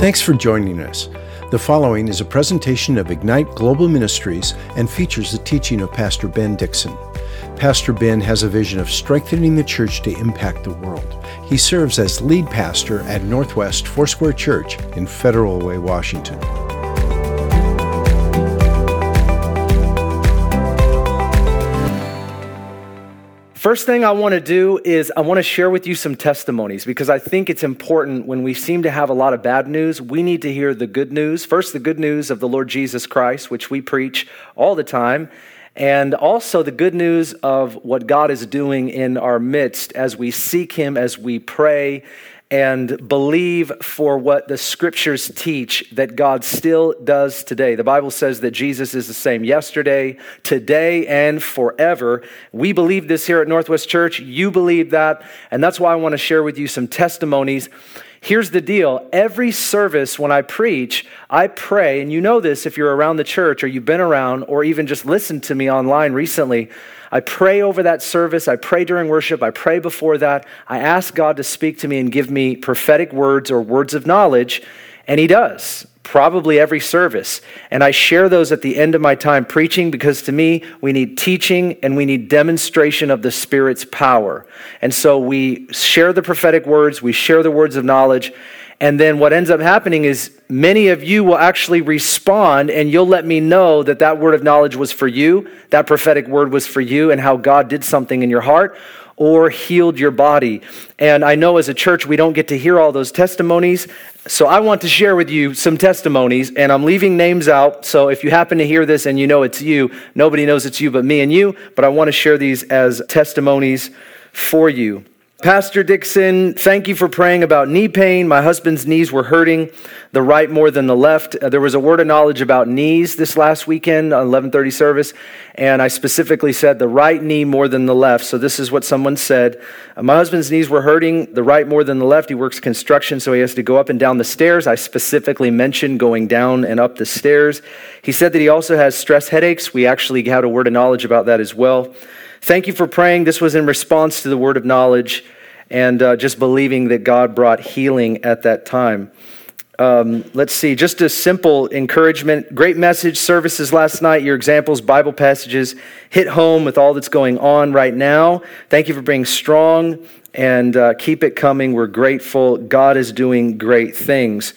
Thanks for joining us. The following is a presentation of Ignite Global Ministries and features the teaching of Pastor Ben Dixon. Pastor Ben has a vision of strengthening the church to impact the world. He serves as lead pastor at Northwest Foursquare Church in Federal Way, Washington. First thing I want to do is I want to share with you some testimonies because I think it's important when we seem to have a lot of bad news, we need to hear the good news. First, the good news of the Lord Jesus Christ, which we preach all the time, and also the good news of what God is doing in our midst as we seek Him, as we pray, and believe for what the scriptures teach that God still does today. The Bible says that Jesus is the same yesterday, today, and forever. We believe this here at Northwest Church. You believe that. And that's why I want to share with you some testimonies. Here's the deal every service when I preach, I pray, and you know this if you're around the church or you've been around or even just listened to me online recently. I pray over that service. I pray during worship. I pray before that. I ask God to speak to me and give me prophetic words or words of knowledge, and He does, probably every service. And I share those at the end of my time preaching because to me, we need teaching and we need demonstration of the Spirit's power. And so we share the prophetic words, we share the words of knowledge. And then what ends up happening is many of you will actually respond and you'll let me know that that word of knowledge was for you, that prophetic word was for you, and how God did something in your heart or healed your body. And I know as a church we don't get to hear all those testimonies. So I want to share with you some testimonies, and I'm leaving names out. So if you happen to hear this and you know it's you, nobody knows it's you but me and you, but I want to share these as testimonies for you. Pastor Dixon, thank you for praying about knee pain. My husband's knees were hurting, the right more than the left. Uh, there was a word of knowledge about knees this last weekend on 11:30 service, and I specifically said the right knee more than the left. So this is what someone said. Uh, my husband's knees were hurting, the right more than the left. He works construction, so he has to go up and down the stairs. I specifically mentioned going down and up the stairs. He said that he also has stress headaches. We actually had a word of knowledge about that as well. Thank you for praying. This was in response to the word of knowledge and uh, just believing that God brought healing at that time. Um, let's see, just a simple encouragement. Great message services last night. Your examples, Bible passages hit home with all that's going on right now. Thank you for being strong and uh, keep it coming. We're grateful. God is doing great things.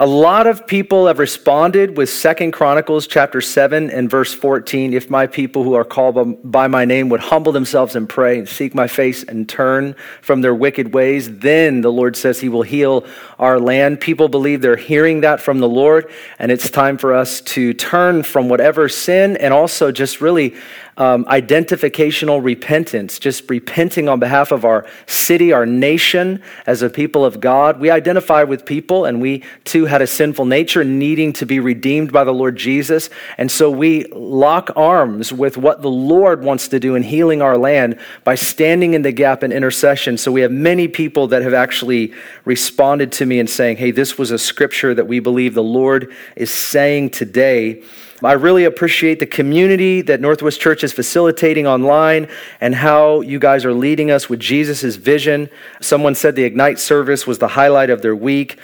A lot of people have responded with Second Chronicles chapter 7 and verse 14. If my people who are called by my name would humble themselves and pray and seek my face and turn from their wicked ways, then the Lord says he will heal our land. People believe they're hearing that from the Lord, and it's time for us to turn from whatever sin and also just really um, identificational repentance, just repenting on behalf of our city, our nation, as a people of God. We identify with people, and we too had a sinful nature needing to be redeemed by the Lord Jesus. And so we lock arms with what the Lord wants to do in healing our land by standing in the gap in intercession. So we have many people that have actually responded to me and saying, hey, this was a scripture that we believe the Lord is saying today. I really appreciate the community that Northwest Church is facilitating online and how you guys are leading us with Jesus' vision. Someone said the Ignite service was the highlight of their week.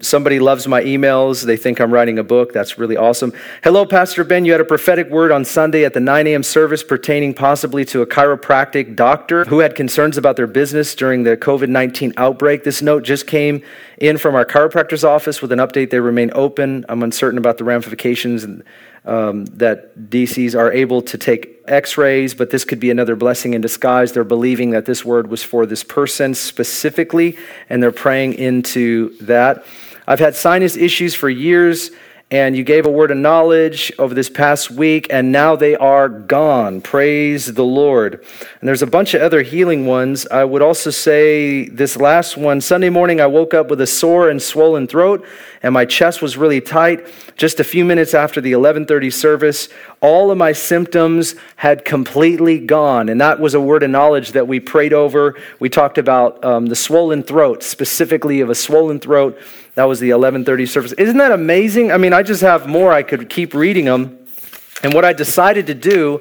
Somebody loves my emails. They think I'm writing a book. That's really awesome. Hello, Pastor Ben. You had a prophetic word on Sunday at the 9 a.m. service pertaining possibly to a chiropractic doctor who had concerns about their business during the COVID 19 outbreak. This note just came in from our chiropractor's office with an update. They remain open. I'm uncertain about the ramifications and um, that DCs are able to take x rays, but this could be another blessing in disguise. They're believing that this word was for this person specifically, and they're praying into that. I've had sinus issues for years and you gave a word of knowledge over this past week, and now they are gone. Praise the Lord. And there's a bunch of other healing ones. I would also say this last one Sunday morning, I woke up with a sore and swollen throat, and my chest was really tight. Just a few minutes after the 11:30 service, all of my symptoms had completely gone, and that was a word of knowledge that we prayed over. We talked about um, the swollen throat, specifically of a swollen throat that was the 11:30 service. Isn't that amazing? I mean, I just have more. I could keep reading them. And what I decided to do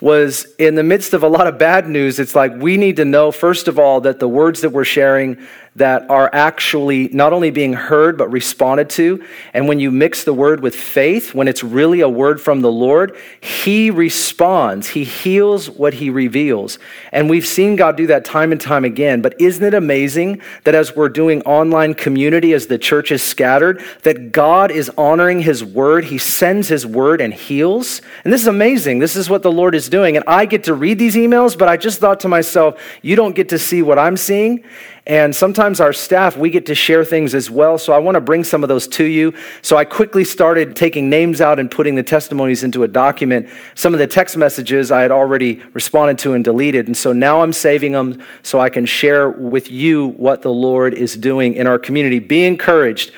was in the midst of a lot of bad news, it's like we need to know, first of all, that the words that we're sharing, that are actually not only being heard but responded to. And when you mix the word with faith, when it's really a word from the Lord, He responds. He heals what He reveals. And we've seen God do that time and time again. But isn't it amazing that as we're doing online community, as the church is scattered, that God is honoring His word? He sends His word and heals. And this is amazing. This is what the Lord is doing. And I get to read these emails, but I just thought to myself, you don't get to see what I'm seeing. And sometimes our staff, we get to share things as well. So I want to bring some of those to you. So I quickly started taking names out and putting the testimonies into a document. Some of the text messages I had already responded to and deleted. And so now I'm saving them so I can share with you what the Lord is doing in our community. Be encouraged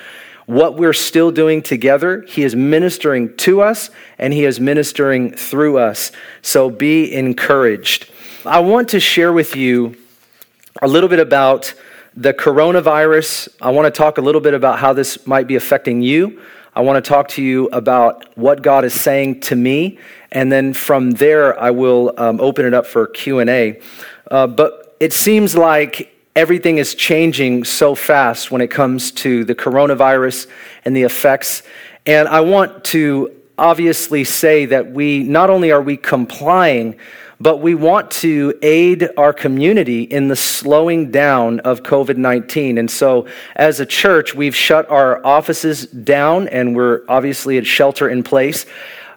what we're still doing together. He is ministering to us and He is ministering through us. So be encouraged. I want to share with you a little bit about the coronavirus. I want to talk a little bit about how this might be affecting you. I want to talk to you about what God is saying to me, and then from there I will um, open it up for Q and A. Uh, but it seems like everything is changing so fast when it comes to the coronavirus and the effects. And I want to obviously say that we not only are we complying but we want to aid our community in the slowing down of COVID 19. And so, as a church, we've shut our offices down and we're obviously at shelter in place.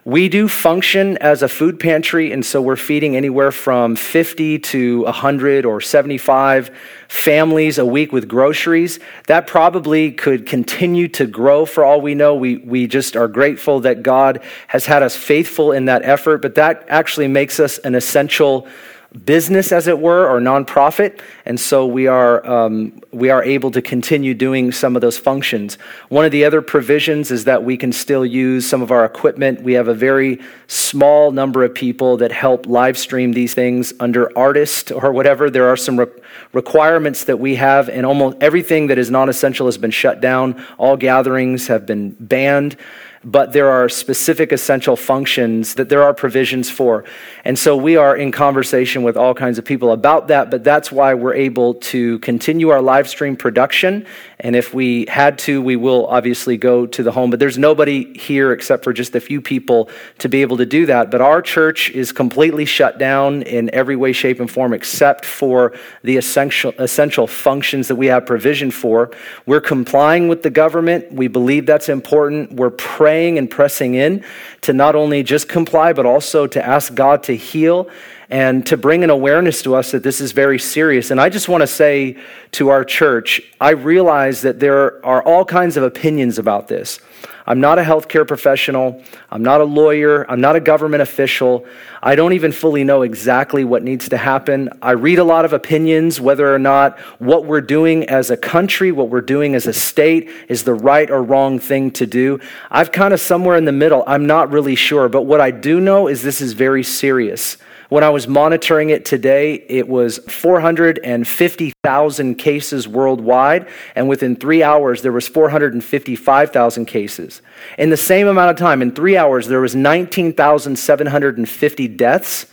We do function as a food pantry, and so we're feeding anywhere from 50 to 100 or 75 families a week with groceries. That probably could continue to grow for all we know. We, we just are grateful that God has had us faithful in that effort, but that actually makes us an essential business, as it were, or nonprofit, and so we are um, we are able to continue doing some of those functions. One of the other provisions is that we can still use some of our equipment. We have a very small number of people that help live stream these things under artist or whatever. There are some re- requirements that we have, and almost everything that is non-essential has been shut down. All gatherings have been banned but there are specific essential functions that there are provisions for. And so we are in conversation with all kinds of people about that, but that's why we're able to continue our live stream production. And if we had to, we will obviously go to the home. But there's nobody here except for just a few people to be able to do that. But our church is completely shut down in every way, shape, and form except for the essential, essential functions that we have provision for. We're complying with the government. We believe that's important. We're praying and pressing in to not only just comply, but also to ask God to heal and to bring an awareness to us that this is very serious. And I just want to say to our church, I realize that there are all kinds of opinions about this. I'm not a healthcare professional. I'm not a lawyer. I'm not a government official. I don't even fully know exactly what needs to happen. I read a lot of opinions whether or not what we're doing as a country, what we're doing as a state, is the right or wrong thing to do. I've kind of somewhere in the middle. I'm not really sure. But what I do know is this is very serious. When I was monitoring it today, it was 450,000 cases worldwide, and within three hours, there was 455,000 cases. In the same amount of time, in three hours, there was 19,750 deaths.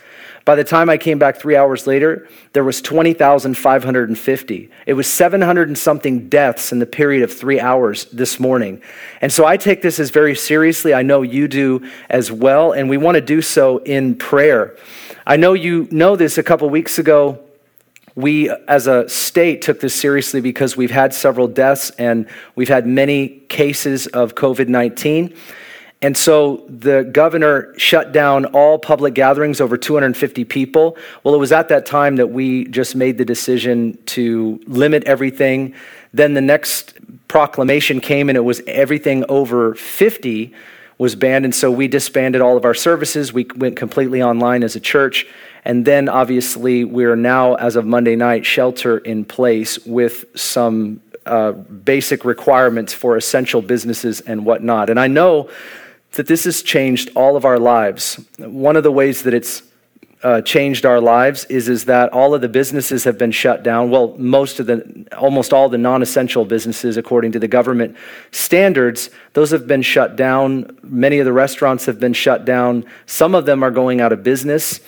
By the time I came back three hours later, there was 20,550. It was 700 and something deaths in the period of three hours this morning. And so I take this as very seriously. I know you do as well, and we want to do so in prayer. I know you know this a couple weeks ago. We, as a state, took this seriously because we've had several deaths and we've had many cases of COVID 19. And so the governor shut down all public gatherings over 250 people. Well, it was at that time that we just made the decision to limit everything. Then the next proclamation came and it was everything over 50 was banned. And so we disbanded all of our services. We went completely online as a church. And then obviously, we're now, as of Monday night, shelter in place with some uh, basic requirements for essential businesses and whatnot. And I know that this has changed all of our lives. One of the ways that it's uh, changed our lives is, is that all of the businesses have been shut down. Well, most of the, almost all the non essential businesses, according to the government standards, those have been shut down. Many of the restaurants have been shut down. Some of them are going out of business.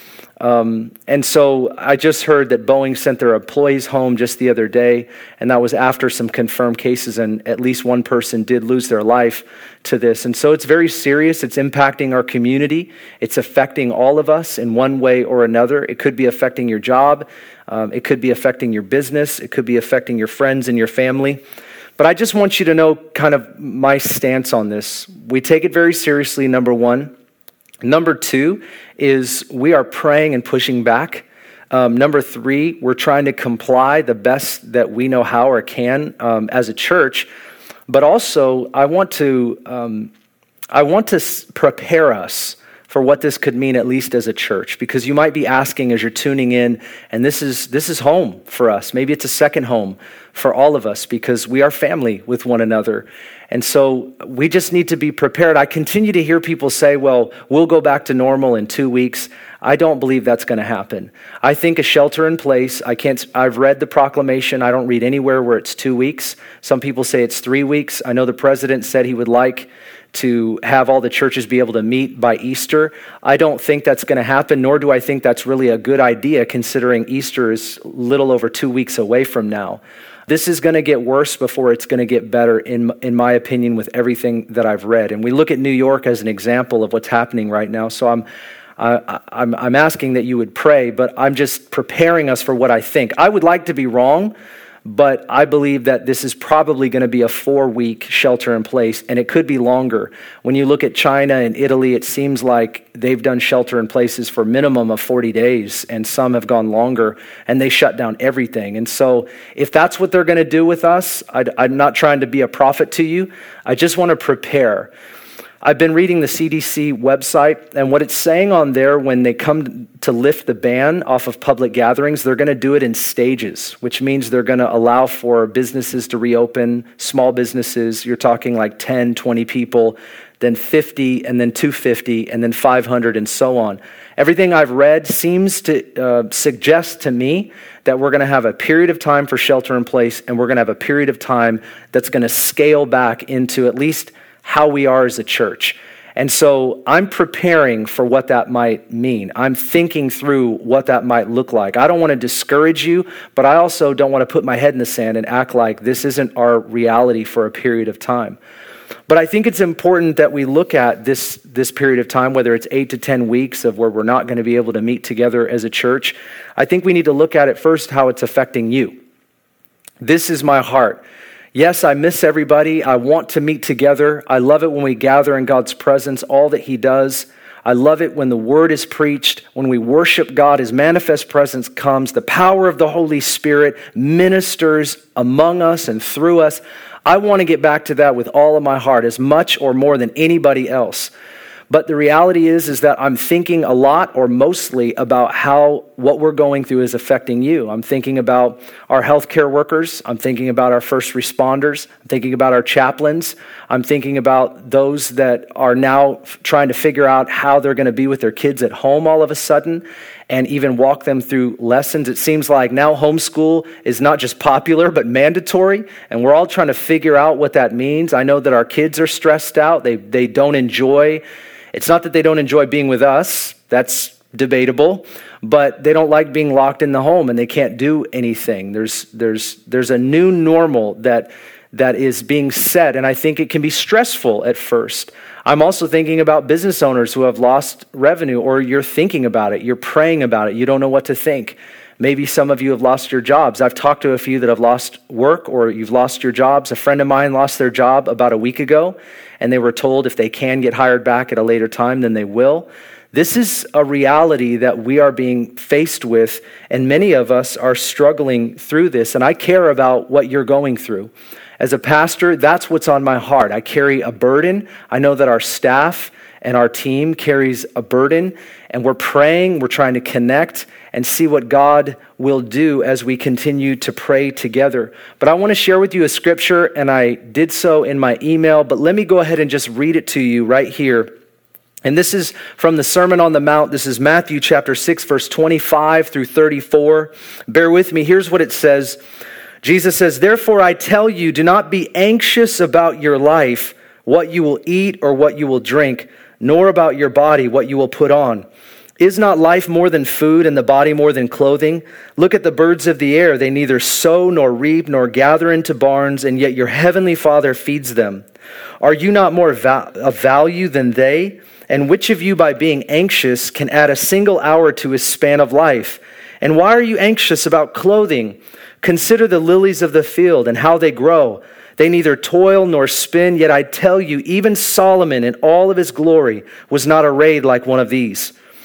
Um, and so I just heard that Boeing sent their employees home just the other day, and that was after some confirmed cases, and at least one person did lose their life to this. And so it's very serious. It's impacting our community. It's affecting all of us in one way or another. It could be affecting your job, um, it could be affecting your business, it could be affecting your friends and your family. But I just want you to know kind of my stance on this. We take it very seriously, number one. Number two is we are praying and pushing back. Um, number three, we're trying to comply the best that we know how or can um, as a church. But also, I want to, um, I want to prepare us for what this could mean, at least as a church, because you might be asking as you're tuning in, and this is this is home for us. Maybe it's a second home for all of us because we are family with one another. And so we just need to be prepared. I continue to hear people say, well, we'll go back to normal in two weeks. I don't believe that's going to happen. I think a shelter in place, I can't, I've read the proclamation. I don't read anywhere where it's two weeks. Some people say it's three weeks. I know the president said he would like to have all the churches be able to meet by Easter. I don't think that's going to happen, nor do I think that's really a good idea considering Easter is little over two weeks away from now. This is going to get worse before it's going to get better, in, in my opinion, with everything that I've read. And we look at New York as an example of what's happening right now. So I'm, I, I'm, I'm asking that you would pray, but I'm just preparing us for what I think. I would like to be wrong but I believe that this is probably going to be a four week shelter in place, and it could be longer. When you look at China and Italy, it seems like they've done shelter in places for minimum of 40 days, and some have gone longer, and they shut down everything. And so, if that's what they're going to do with us, i I'm not trying to be a prophet to you. I just want to prepare. I've been reading the CDC website, and what it's saying on there when they come to lift the ban off of public gatherings, they're going to do it in stages, which means they're going to allow for businesses to reopen, small businesses. You're talking like 10, 20 people, then 50, and then 250, and then 500, and so on. Everything I've read seems to uh, suggest to me that we're going to have a period of time for shelter in place, and we're going to have a period of time that's going to scale back into at least how we are as a church. And so I'm preparing for what that might mean. I'm thinking through what that might look like. I don't want to discourage you, but I also don't want to put my head in the sand and act like this isn't our reality for a period of time. But I think it's important that we look at this, this period of time, whether it's eight to 10 weeks of where we're not going to be able to meet together as a church. I think we need to look at it first how it's affecting you. This is my heart Yes, I miss everybody. I want to meet together. I love it when we gather in God's presence, all that He does. I love it when the word is preached, when we worship God, His manifest presence comes, the power of the Holy Spirit ministers among us and through us. I want to get back to that with all of my heart, as much or more than anybody else. But the reality is is that I'm thinking a lot or mostly about how what we're going through is affecting you. I'm thinking about our healthcare workers, I'm thinking about our first responders, I'm thinking about our chaplains, I'm thinking about those that are now trying to figure out how they're going to be with their kids at home all of a sudden and even walk them through lessons. It seems like now homeschool is not just popular, but mandatory, and we're all trying to figure out what that means. I know that our kids are stressed out, they, they don't enjoy it's not that they don't enjoy being with us, that's debatable, but they don't like being locked in the home and they can't do anything. There's, there's, there's a new normal that, that is being set, and I think it can be stressful at first. I'm also thinking about business owners who have lost revenue, or you're thinking about it, you're praying about it, you don't know what to think. Maybe some of you have lost your jobs. I've talked to a few that have lost work or you've lost your jobs. A friend of mine lost their job about a week ago, and they were told if they can get hired back at a later time, then they will. This is a reality that we are being faced with, and many of us are struggling through this. And I care about what you're going through. As a pastor, that's what's on my heart. I carry a burden. I know that our staff and our team carries a burden, and we're praying, we're trying to connect and see what God will do as we continue to pray together. But I want to share with you a scripture, and I did so in my email, but let me go ahead and just read it to you right here. And this is from the Sermon on the Mount. This is Matthew chapter 6, verse 25 through 34. Bear with me. Here's what it says Jesus says, Therefore I tell you, do not be anxious about your life, what you will eat or what you will drink, nor about your body, what you will put on. Is not life more than food and the body more than clothing? Look at the birds of the air. They neither sow nor reap nor gather into barns, and yet your heavenly Father feeds them. Are you not more of value than they? And which of you, by being anxious, can add a single hour to his span of life? And why are you anxious about clothing? Consider the lilies of the field and how they grow. They neither toil nor spin, yet I tell you, even Solomon in all of his glory was not arrayed like one of these.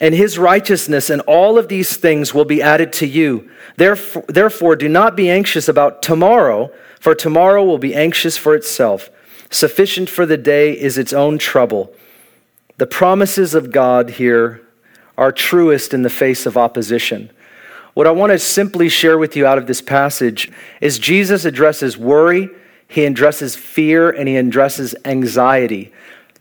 and his righteousness, and all of these things will be added to you. Therefore, therefore, do not be anxious about tomorrow, for tomorrow will be anxious for itself. Sufficient for the day is its own trouble. The promises of God here are truest in the face of opposition. What I want to simply share with you out of this passage is Jesus addresses worry, he addresses fear, and he addresses anxiety.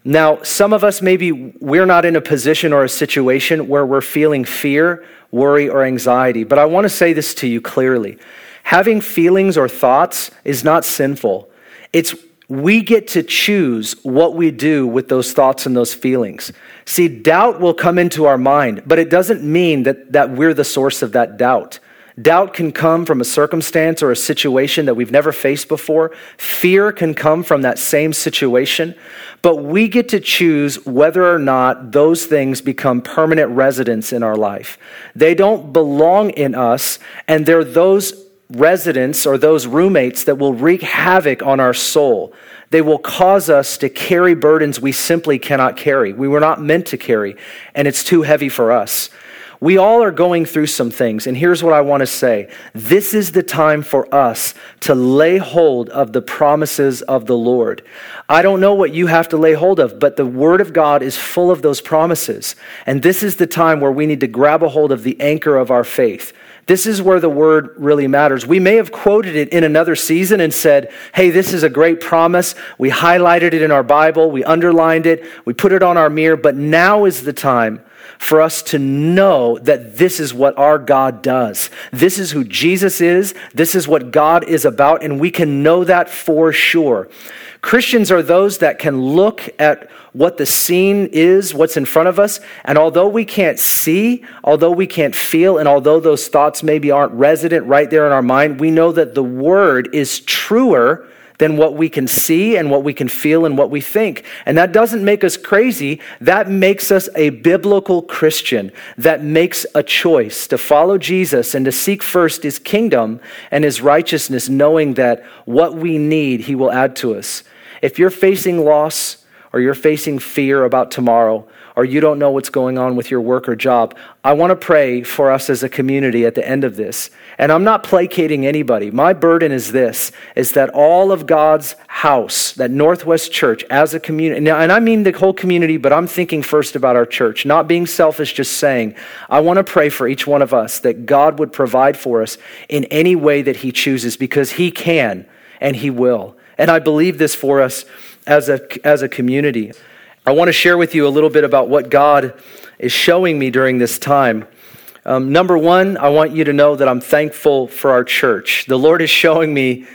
Now, some of us, maybe we're not in a position or a situation where we're feeling fear, worry, or anxiety. But I want to say this to you clearly. Having feelings or thoughts is not sinful. It's we get to choose what we do with those thoughts and those feelings. See, doubt will come into our mind, but it doesn't mean that, that we're the source of that doubt. Doubt can come from a circumstance or a situation that we've never faced before. Fear can come from that same situation. But we get to choose whether or not those things become permanent residents in our life. They don't belong in us, and they're those residents or those roommates that will wreak havoc on our soul. They will cause us to carry burdens we simply cannot carry. We were not meant to carry, and it's too heavy for us. We all are going through some things, and here's what I want to say. This is the time for us to lay hold of the promises of the Lord. I don't know what you have to lay hold of, but the Word of God is full of those promises. And this is the time where we need to grab a hold of the anchor of our faith. This is where the word really matters. We may have quoted it in another season and said, hey, this is a great promise. We highlighted it in our Bible, we underlined it, we put it on our mirror, but now is the time for us to know that this is what our God does. This is who Jesus is. This is what God is about, and we can know that for sure. Christians are those that can look at what the scene is, what's in front of us, and although we can't see, although we can't feel, and although those thoughts maybe aren't resident right there in our mind, we know that the Word is truer than what we can see and what we can feel and what we think. And that doesn't make us crazy. That makes us a biblical Christian that makes a choice to follow Jesus and to seek first his kingdom and his righteousness, knowing that what we need, he will add to us. If you're facing loss or you're facing fear about tomorrow, or you don't know what's going on with your work or job, I want to pray for us as a community at the end of this. And I'm not placating anybody. My burden is this is that all of God's house, that Northwest Church as a community, and I mean the whole community, but I'm thinking first about our church, not being selfish, just saying, I want to pray for each one of us that God would provide for us in any way that He chooses because He can and He will. And I believe this for us as a, as a community. I want to share with you a little bit about what God is showing me during this time. Um, number one, I want you to know that I'm thankful for our church. The Lord is showing me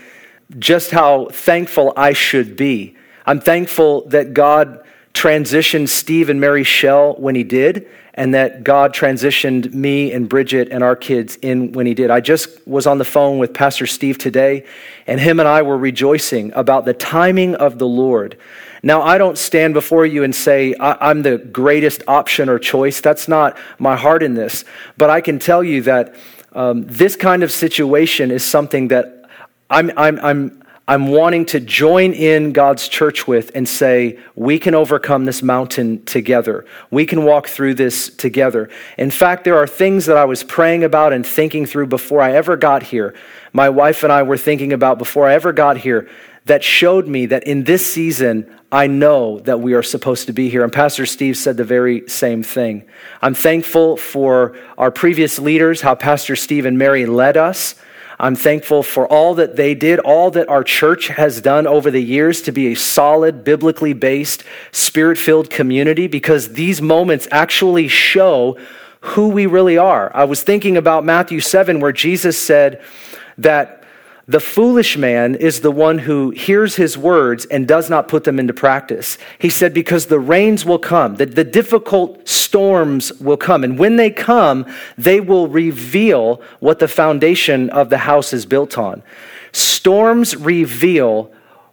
just how thankful I should be. I'm thankful that God transitioned Steve and Mary Shell when He did, and that God transitioned me and Bridget and our kids in when He did. I just was on the phone with Pastor Steve today, and him and I were rejoicing about the timing of the Lord. Now, I don't stand before you and say, I'm the greatest option or choice. That's not my heart in this. But I can tell you that um, this kind of situation is something that I'm, I'm, I'm, I'm wanting to join in God's church with and say, we can overcome this mountain together. We can walk through this together. In fact, there are things that I was praying about and thinking through before I ever got here. My wife and I were thinking about before I ever got here that showed me that in this season, I know that we are supposed to be here. And Pastor Steve said the very same thing. I'm thankful for our previous leaders, how Pastor Steve and Mary led us. I'm thankful for all that they did, all that our church has done over the years to be a solid, biblically based, spirit filled community because these moments actually show who we really are. I was thinking about Matthew 7, where Jesus said that the foolish man is the one who hears his words and does not put them into practice. He said, because the rains will come, the, the difficult storms will come. And when they come, they will reveal what the foundation of the house is built on. Storms reveal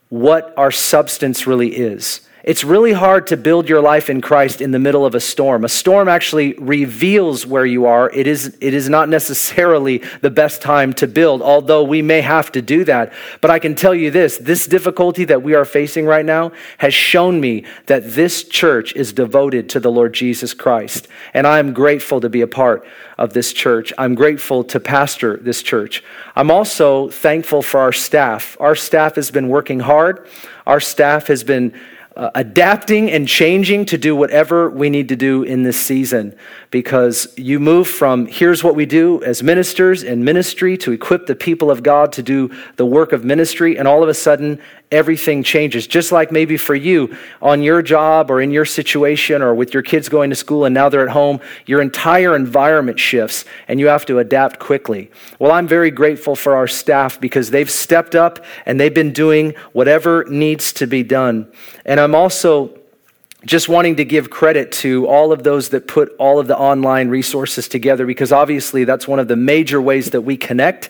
what our substance really is. It's really hard to build your life in Christ in the middle of a storm. A storm actually reveals where you are. It is, it is not necessarily the best time to build, although we may have to do that. But I can tell you this this difficulty that we are facing right now has shown me that this church is devoted to the Lord Jesus Christ. And I am grateful to be a part of this church. I'm grateful to pastor this church. I'm also thankful for our staff. Our staff has been working hard, our staff has been uh, adapting and changing to do whatever we need to do in this season. Because you move from here's what we do as ministers in ministry to equip the people of God to do the work of ministry, and all of a sudden everything changes. Just like maybe for you on your job or in your situation or with your kids going to school and now they're at home, your entire environment shifts and you have to adapt quickly. Well, I'm very grateful for our staff because they've stepped up and they've been doing whatever needs to be done. And I'm also just wanting to give credit to all of those that put all of the online resources together because obviously that's one of the major ways that we connect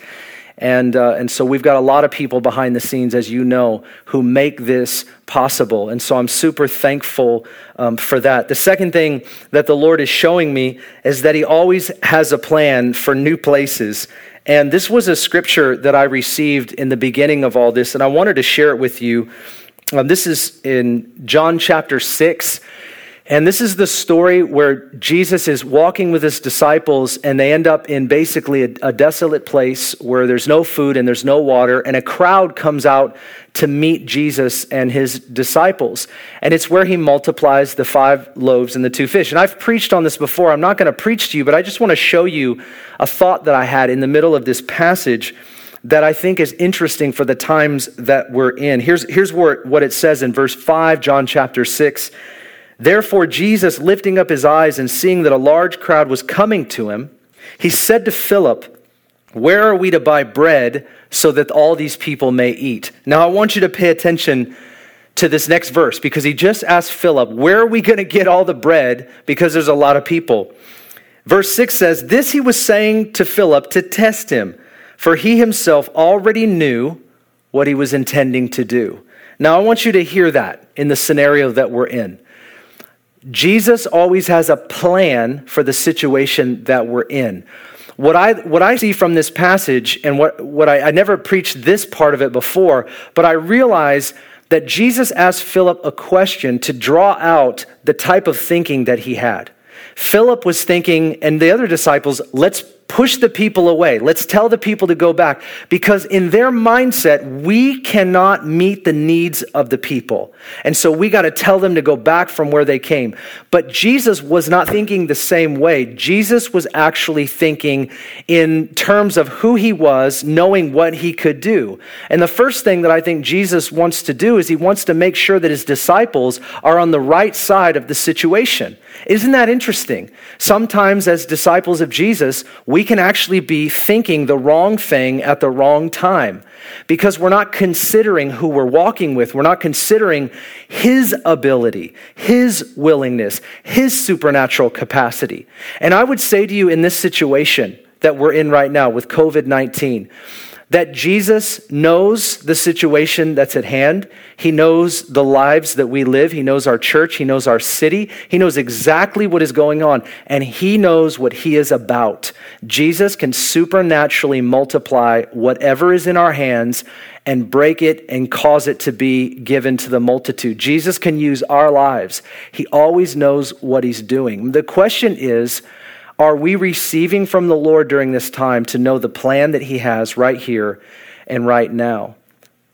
and, uh, and so we've got a lot of people behind the scenes, as you know, who make this possible. And so I'm super thankful um, for that. The second thing that the Lord is showing me is that He always has a plan for new places. And this was a scripture that I received in the beginning of all this, and I wanted to share it with you. Um, this is in John chapter 6. And this is the story where Jesus is walking with his disciples, and they end up in basically a, a, desolate place where there's no food and there's no water, and a crowd comes out to meet Jesus and his disciples. And it's where he multiplies the five loaves and the two fish. And I've preached on this before. I'm not going to preach to you, but I just want to show you a thought that I had in the middle of this passage that I think is interesting for the times that we're in. Here's, here's where, what it says in verse 5, John chapter 6. Therefore, Jesus, lifting up his eyes and seeing that a large crowd was coming to him, he said to Philip, Where are we to buy bread so that all these people may eat? Now, I want you to pay attention to this next verse because he just asked Philip, Where are we going to get all the bread because there's a lot of people? Verse 6 says, This he was saying to Philip to test him, for he himself already knew what he was intending to do. Now, I want you to hear that in the scenario that we're in. Jesus always has a plan for the situation that we're in. What I, what I see from this passage, and what, what I, I never preached this part of it before, but I realize that Jesus asked Philip a question to draw out the type of thinking that he had. Philip was thinking, and the other disciples, let's push the people away. Let's tell the people to go back. Because in their mindset, we cannot meet the needs of the people. And so we got to tell them to go back from where they came. But Jesus was not thinking the same way. Jesus was actually thinking in terms of who he was, knowing what he could do. And the first thing that I think Jesus wants to do is he wants to make sure that his disciples are on the right side of the situation. Isn't that interesting? Sometimes, as disciples of Jesus, we we can actually be thinking the wrong thing at the wrong time because we're not considering who we're walking with. We're not considering his ability, his willingness, his supernatural capacity. And I would say to you in this situation that we're in right now with COVID 19, that Jesus knows the situation that's at hand. He knows the lives that we live. He knows our church. He knows our city. He knows exactly what is going on, and He knows what He is about. Jesus can supernaturally multiply whatever is in our hands and break it and cause it to be given to the multitude. Jesus can use our lives. He always knows what He's doing. The question is, are we receiving from the Lord during this time to know the plan that He has right here and right now?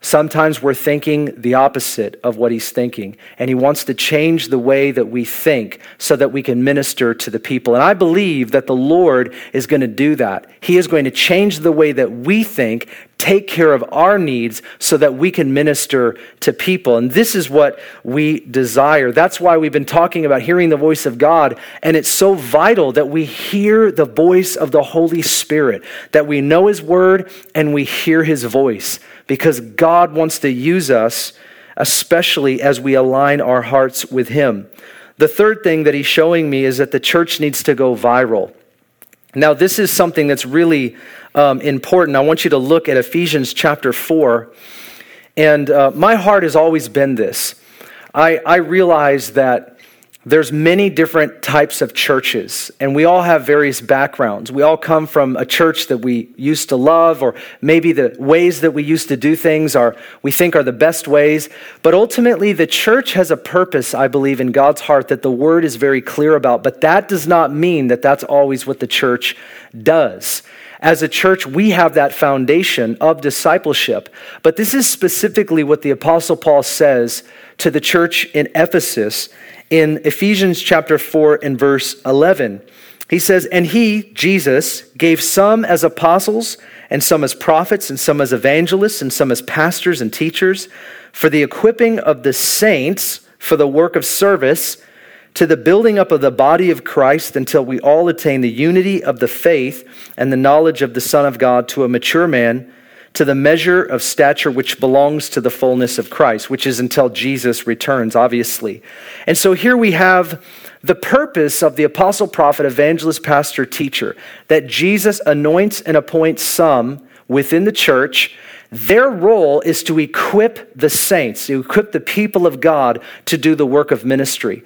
Sometimes we're thinking the opposite of what he's thinking, and he wants to change the way that we think so that we can minister to the people. And I believe that the Lord is going to do that. He is going to change the way that we think, take care of our needs so that we can minister to people. And this is what we desire. That's why we've been talking about hearing the voice of God. And it's so vital that we hear the voice of the Holy Spirit, that we know his word and we hear his voice because God wants to use us, especially as we align our hearts with Him. The third thing that He's showing me is that the church needs to go viral. Now, this is something that's really um, important. I want you to look at Ephesians chapter 4. And uh, my heart has always been this. I, I realize that there's many different types of churches and we all have various backgrounds we all come from a church that we used to love or maybe the ways that we used to do things are we think are the best ways but ultimately the church has a purpose i believe in god's heart that the word is very clear about but that does not mean that that's always what the church does as a church, we have that foundation of discipleship. But this is specifically what the Apostle Paul says to the church in Ephesus in Ephesians chapter 4 and verse 11. He says, And he, Jesus, gave some as apostles, and some as prophets, and some as evangelists, and some as pastors and teachers, for the equipping of the saints for the work of service, to the building up of the body of Christ until we all attain the unity of the faith and the knowledge of the Son of God to a mature man to the measure of stature which belongs to the fullness of Christ, which is until Jesus returns, obviously. And so here we have the purpose of the apostle, prophet, evangelist, pastor, teacher that Jesus anoints and appoints some within the church. Their role is to equip the saints, to equip the people of God to do the work of ministry.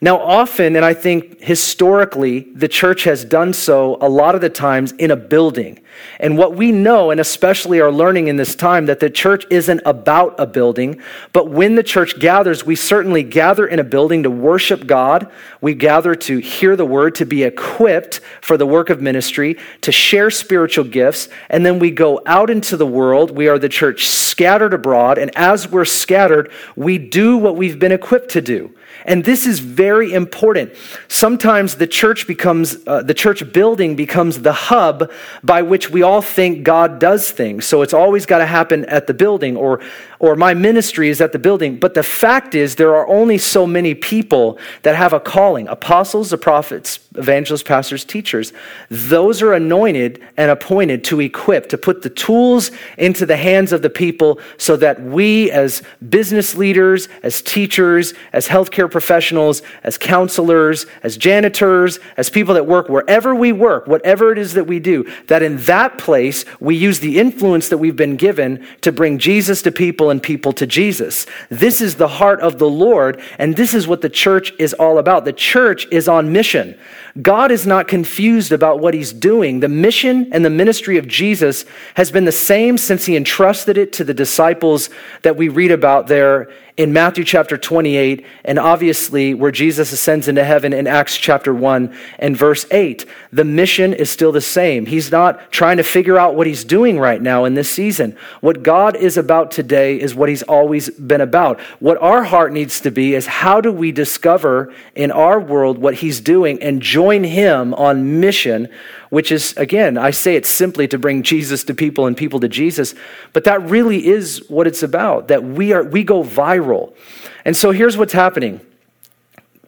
Now, often, and I think historically, the church has done so a lot of the times in a building. And what we know, and especially are learning in this time, that the church isn't about a building, but when the church gathers, we certainly gather in a building to worship God. We gather to hear the word, to be equipped for the work of ministry, to share spiritual gifts, and then we go out into the world. We are the church scattered abroad, and as we're scattered, we do what we've been equipped to do. And this is very important. Sometimes the church becomes, uh, the church building becomes the hub by which we all think God does things. So it's always got to happen at the building, or, or my ministry is at the building. But the fact is, there are only so many people that have a calling apostles, the prophets, evangelists, pastors, teachers. Those are anointed and appointed to equip, to put the tools into the hands of the people so that we, as business leaders, as teachers, as healthcare professionals, as counselors, as janitors, as people that work wherever we work, whatever it is that we do, that in that place we use the influence that we've been given to bring Jesus to people and people to Jesus. This is the heart of the Lord, and this is what the church is all about. The church is on mission. God is not confused about what he's doing. The mission and the ministry of Jesus has been the same since he entrusted it to the disciples that we read about there in Matthew chapter 28, and obviously where Jesus ascends into heaven in Acts chapter 1 and verse 8. The mission is still the same. He's not trying to figure out what he's doing right now in this season. What God is about today is what he's always been about. What our heart needs to be is how do we discover in our world what he's doing and join him on mission which is, again, I say it simply to bring Jesus to people and people to Jesus, but that really is what it's about, that we, are, we go viral. And so here's what's happening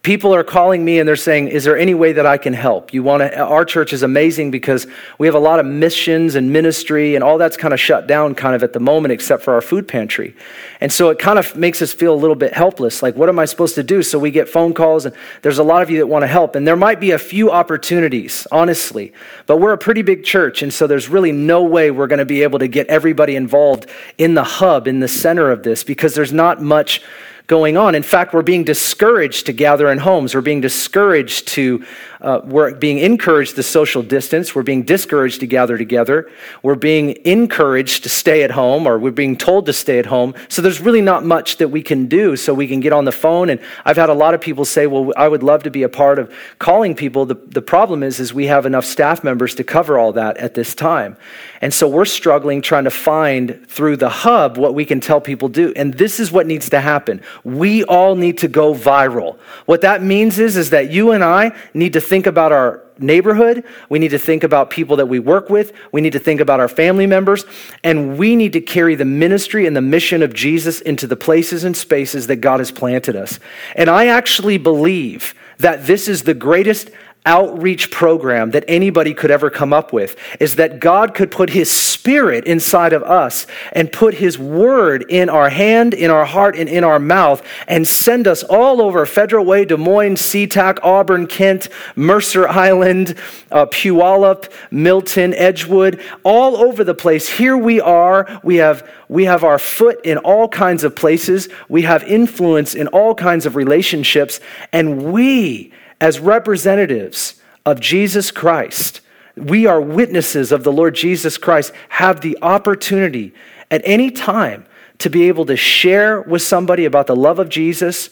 people are calling me and they're saying, Is there any way that I can help? You want to, our church is amazing because we have a lot of missions and ministry, and all that's kind of shut down kind of at the moment, except for our food pantry. And so it kind of makes us feel a little bit helpless. Like, what am I supposed to do? So we get phone calls, and there's a lot of you that want to help. And there might be a few opportunities, honestly, but we're a pretty big church, and so there's really no way we're going to be able to get everybody involved in the hub, in the center of this, because there's not much going on. In fact, we're being discouraged to gather in homes. We're being discouraged to, uh, we're being encouraged to social distance. We're being discouraged to gather together. We're being encouraged to stay at home, or we're being told to stay at home. So there's really not much that we can do. So we can get on the phone. And I've had a lot of people say, well, I would love to be a part of calling people. The, the problem is, is we have enough staff members to cover all that at this time. And so we're struggling trying to find through the hub what we can tell people to do. And this is what needs to happen. We all need to go viral. What that means is, is that you and I need to think about our neighborhood. We need to think about people that we work with. We need to think about our family members. And we need to carry the ministry and the mission of Jesus into the places and spaces that God has planted us. And I actually believe that this is the greatest outreach program that anybody could ever come up with is that God could put his spirit inside of us and put his word in our hand, in our heart, and in our mouth and send us all over Federal Way, Des Moines, SeaTac, Auburn, Kent, Mercer Island, uh, Puyallup, Milton, Edgewood, all over the place. Here we are. We have, we have our foot in all kinds of places. We have influence in all kinds of relationships. And we as representatives of Jesus Christ, we are witnesses of the Lord Jesus Christ, have the opportunity at any time to be able to share with somebody about the love of Jesus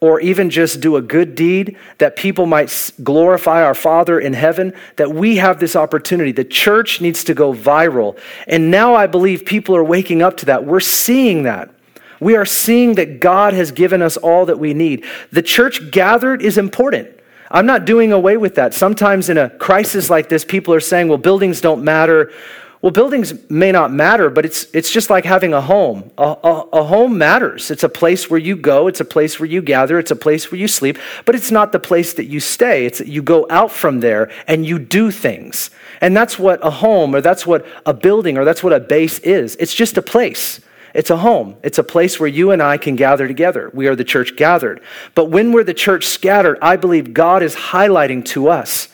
or even just do a good deed that people might glorify our Father in heaven, that we have this opportunity. The church needs to go viral. And now I believe people are waking up to that. We're seeing that. We are seeing that God has given us all that we need. The church gathered is important. I'm not doing away with that. Sometimes in a crisis like this, people are saying, well, buildings don't matter. Well, buildings may not matter, but it's, it's just like having a home. A, a, a, home matters. It's a place where you go, it's a place where you gather, it's a place where you sleep, but it's not the place that you stay. It's you go out from there and you do things. And that's what a home or that's what a building or that's what a base is. It's just a place. It's a home. It's a place where you and I can gather together. We are the church gathered. But when we're the church scattered, I believe God is highlighting to us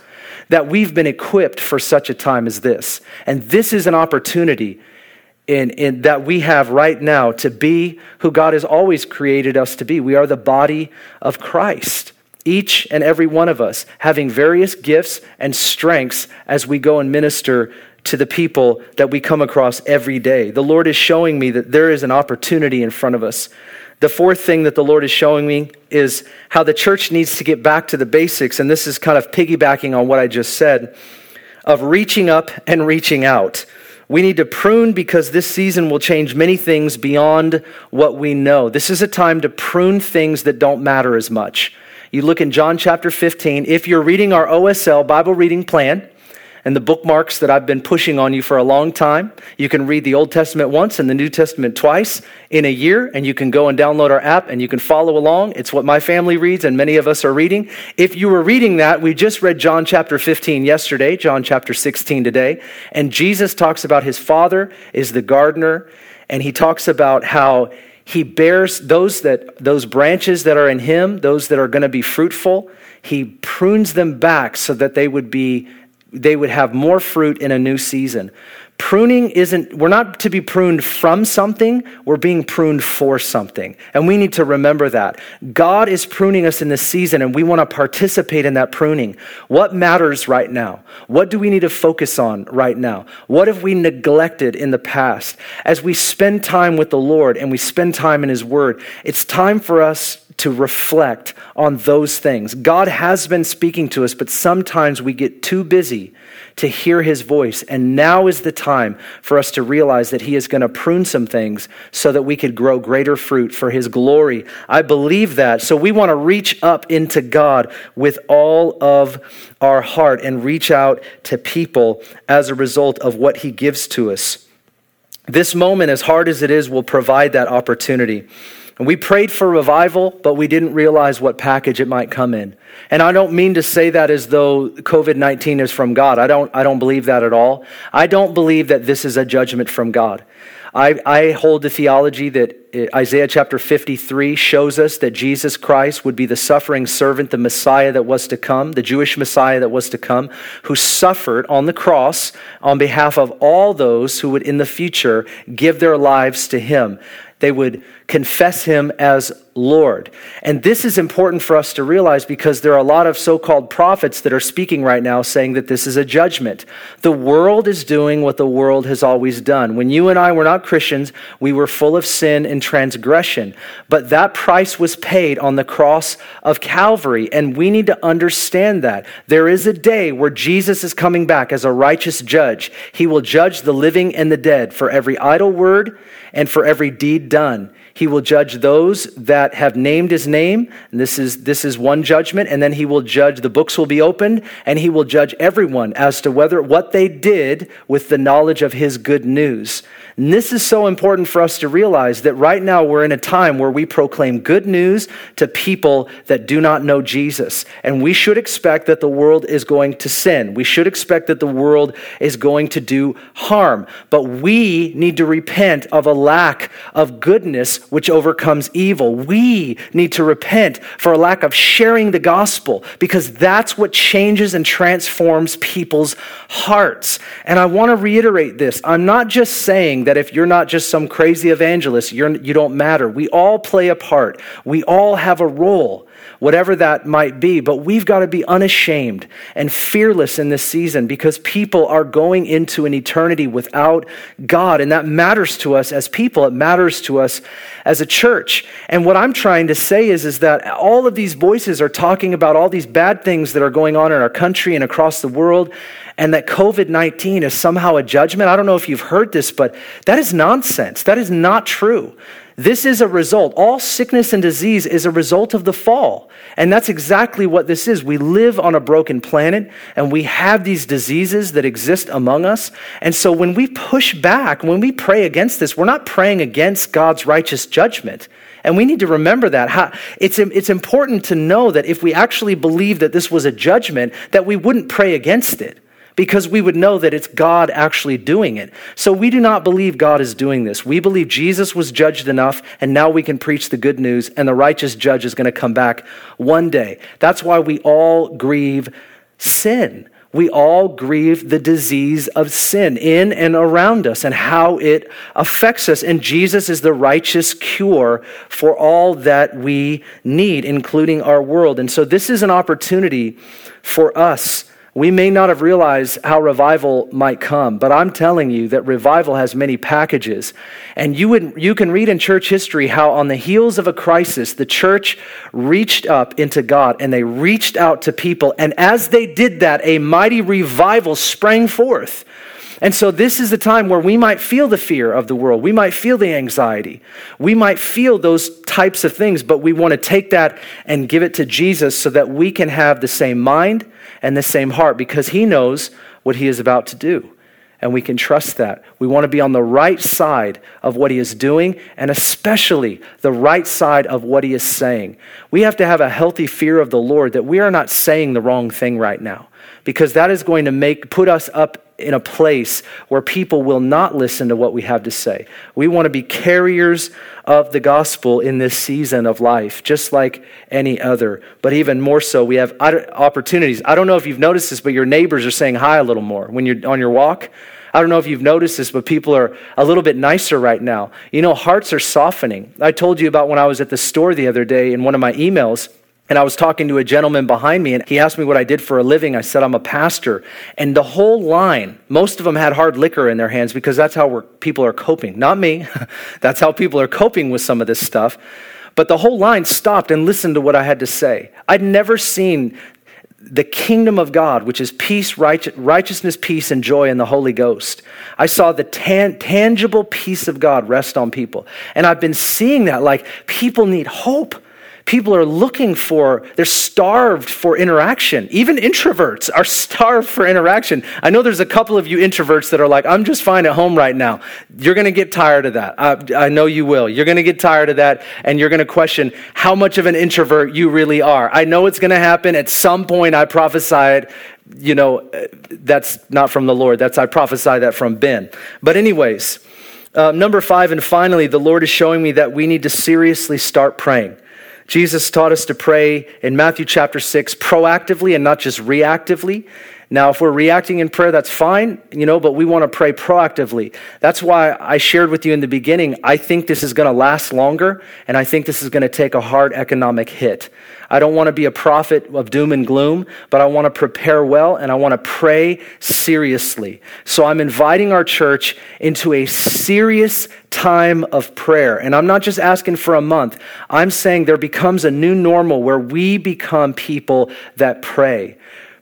that we've been equipped for such a time as this. And this is an opportunity in, in, that we have right now to be who God has always created us to be. We are the body of Christ. Each and every one of us having various gifts and strengths as we go and minister to the people that we come across every day. The Lord is showing me that there is an opportunity in front of us. The fourth thing that the Lord is showing me is how the church needs to get back to the basics, and this is kind of piggybacking on what I just said of reaching up and reaching out. We need to prune because this season will change many things beyond what we know. This is a time to prune things that don't matter as much. You look in John chapter 15. If you're reading our OSL Bible reading plan, and the bookmarks that I've been pushing on you for a long time. You can read the Old Testament once and the New Testament twice in a year, and you can go and download our app and you can follow along. It's what my family reads, and many of us are reading. If you were reading that, we just read John chapter 15 yesterday, John chapter 16 today, and Jesus talks about his Father is the gardener, and he talks about how he bears those that those branches that are in him those that are going to be fruitful he prunes them back so that they would be they would have more fruit in a new season. Pruning isn't, we're not to be pruned from something, we're being pruned for something. And we need to remember that. God is pruning us in this season, and we want to participate in that pruning. What matters right now? What do we need to focus on right now? What have we neglected in the past? As we spend time with the Lord and we spend time in His Word, it's time for us to reflect on those things. God has been speaking to us, but sometimes we get too busy to hear his voice. And now is the time for us to realize that he is going to prune some things so that we could grow greater fruit for his glory. I believe that. So we want to reach up into God with all of our heart and reach out to people as a result of what he gives to us. This moment, as hard as it is, will provide that opportunity. And we prayed for revival, but we didn't realize what package it might come in. And I don't mean to say that as though COVID 19 is from God. I don't, I don't believe that at all. I don't believe that this is a judgment from God. I, I hold the theology that uh, Isaiah chapter 53 shows us that Jesus Christ would be the suffering servant, the Messiah that was to come, the Jewish Messiah that was to come, who suffered on the cross on behalf of all those who would in the future give their lives to him. They would confess him as Lord. And this is important for us to realize because there are a lot of so called prophets that are speaking right now saying that this is a judgment. The world is doing what the world has always done. When you and I were not Christians, we were full of sin and transgression. But that price was paid on the cross of Calvary. And we need to understand that. There is a day where Jesus is coming back as a righteous judge. He will judge the living and the dead for every idle word and for every deed done. He will judge those that have named his name. And this is, this is one judgment. And then he will judge, the books will be opened, and he will judge everyone as to whether what they did with the knowledge of his good news. And this is so important for us to realize that right now we're in a time where we proclaim good news to people that do not know Jesus. And we should expect that the world is going to sin. We should expect that the world is going to do harm. But we need to repent of a lack of goodness which overcomes evil. We need to repent for a lack of sharing the gospel because that's what changes and transforms people's hearts. And I want to reiterate this. I'm not just saying that if you're not just some crazy evangelist, you're, you don't matter. We all play a part, we all have a role whatever that might be. But we've got to be unashamed and fearless in this season because people are going into an eternity without God. And that matters to us as people, it matters to us as a church. And what I'm trying to say is, is that all of these voices are talking about all these bad things that are going on in our country and across the world and that COVID 19 is somehow a judgment. I don't know if you've heard this, but that is nonsense. That is not true. This is a result. All sickness and disease is a result of the fall. And that's exactly what this is. We live on a broken planet and we have these diseases that exist among us. And so when we push back, when we pray against this, we're not praying against God's righteous judgment. And we need to remember that. It's, it's important to know that if we actually believe that this was a judgment, that we wouldn't pray against it because we would know that it's God actually doing it. So we do not believe God is doing this. We believe Jesus was judged enough, and now we can preach the good news, and the righteous judge is going to come back one day. That's why we all grieve sin. We all grieve the disease of sin in and around us and how it affects us. And Jesus is the righteous cure for all that we need, including our world. And so this is an opportunity for us we may not have realized how revival might come, but I'm telling you that revival has many packages. And you, would, you can read in church history how, on the heels of a crisis, the church reached up into God and they reached out to people. And as they did that, a mighty revival sprang forth. And so, this is the time where we might feel the fear of the world. We might feel the anxiety. We might feel those types of things, but we want to take that and give it to Jesus so that we can have the same mind and the same heart because He knows what He is about to do. And we can trust that. We want to be on the right side of what He is doing, and especially the right side of what He is saying. We have to have a healthy fear of the Lord that we are not saying the wrong thing right now because that is going to make put us up in a place where people will not listen to what we have to say. We want to be carriers of the gospel in this season of life, just like any other. But even more so, we have opportunities. I don't know if you've noticed this, but your neighbors are saying hi a little more when you're on your walk. I don't know if you've noticed this, but people are a little bit nicer right now. You know, hearts are softening. I told you about when I was at the store the other day in one of my emails. And I was talking to a gentleman behind me, and he asked me what I did for a living. I said, I'm a pastor. And the whole line, most of them had hard liquor in their hands because that's how people are coping. Not me. that's how people are coping with some of this stuff. But the whole line stopped and listened to what I had to say. I'd never seen the kingdom of God, which is peace, righteousness, peace, and joy in the Holy Ghost. I saw the tan- tangible peace of God rest on people. And I've been seeing that like people need hope. People are looking for, they're starved for interaction. Even introverts are starved for interaction. I know there's a couple of you introverts that are like, I'm just fine at home right now. You're going to get tired of that. I, I know you will. You're going to get tired of that, and you're going to question how much of an introvert you really are. I know it's going to happen. At some point, I prophesied you know, that's not from the Lord. That's I prophesy that from Ben. But anyways, uh, number five, and finally, the Lord is showing me that we need to seriously start praying. Jesus taught us to pray in Matthew chapter 6 proactively and not just reactively. Now, if we're reacting in prayer, that's fine, you know, but we want to pray proactively. That's why I shared with you in the beginning, I think this is going to last longer, and I think this is going to take a hard economic hit. I don't want to be a prophet of doom and gloom, but I want to prepare well and I want to pray seriously. So I'm inviting our church into a serious time of prayer. And I'm not just asking for a month, I'm saying there becomes a new normal where we become people that pray.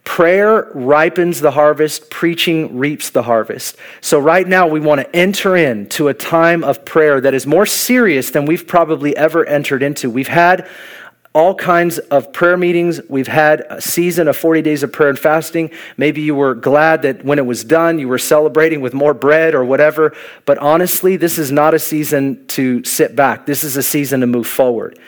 Prayer ripens the harvest, preaching reaps the harvest. So, right now, we want to enter into a time of prayer that is more serious than we've probably ever entered into. We've had all kinds of prayer meetings. We've had a season of 40 days of prayer and fasting. Maybe you were glad that when it was done, you were celebrating with more bread or whatever. But honestly, this is not a season to sit back. This is a season to move forward.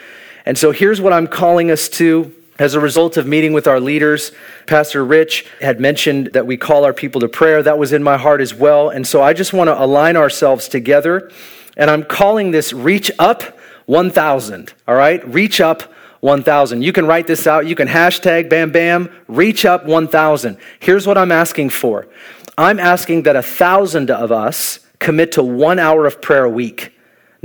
And so here's what I'm calling us to. As a result of meeting with our leaders, Pastor Rich had mentioned that we call our people to prayer. That was in my heart as well. And so I just want to align ourselves together. And I'm calling this Reach Up 1000. All right? Reach Up 1000. You can write this out. You can hashtag bam bam, reach up 1000. Here's what I'm asking for I'm asking that a thousand of us commit to one hour of prayer a week.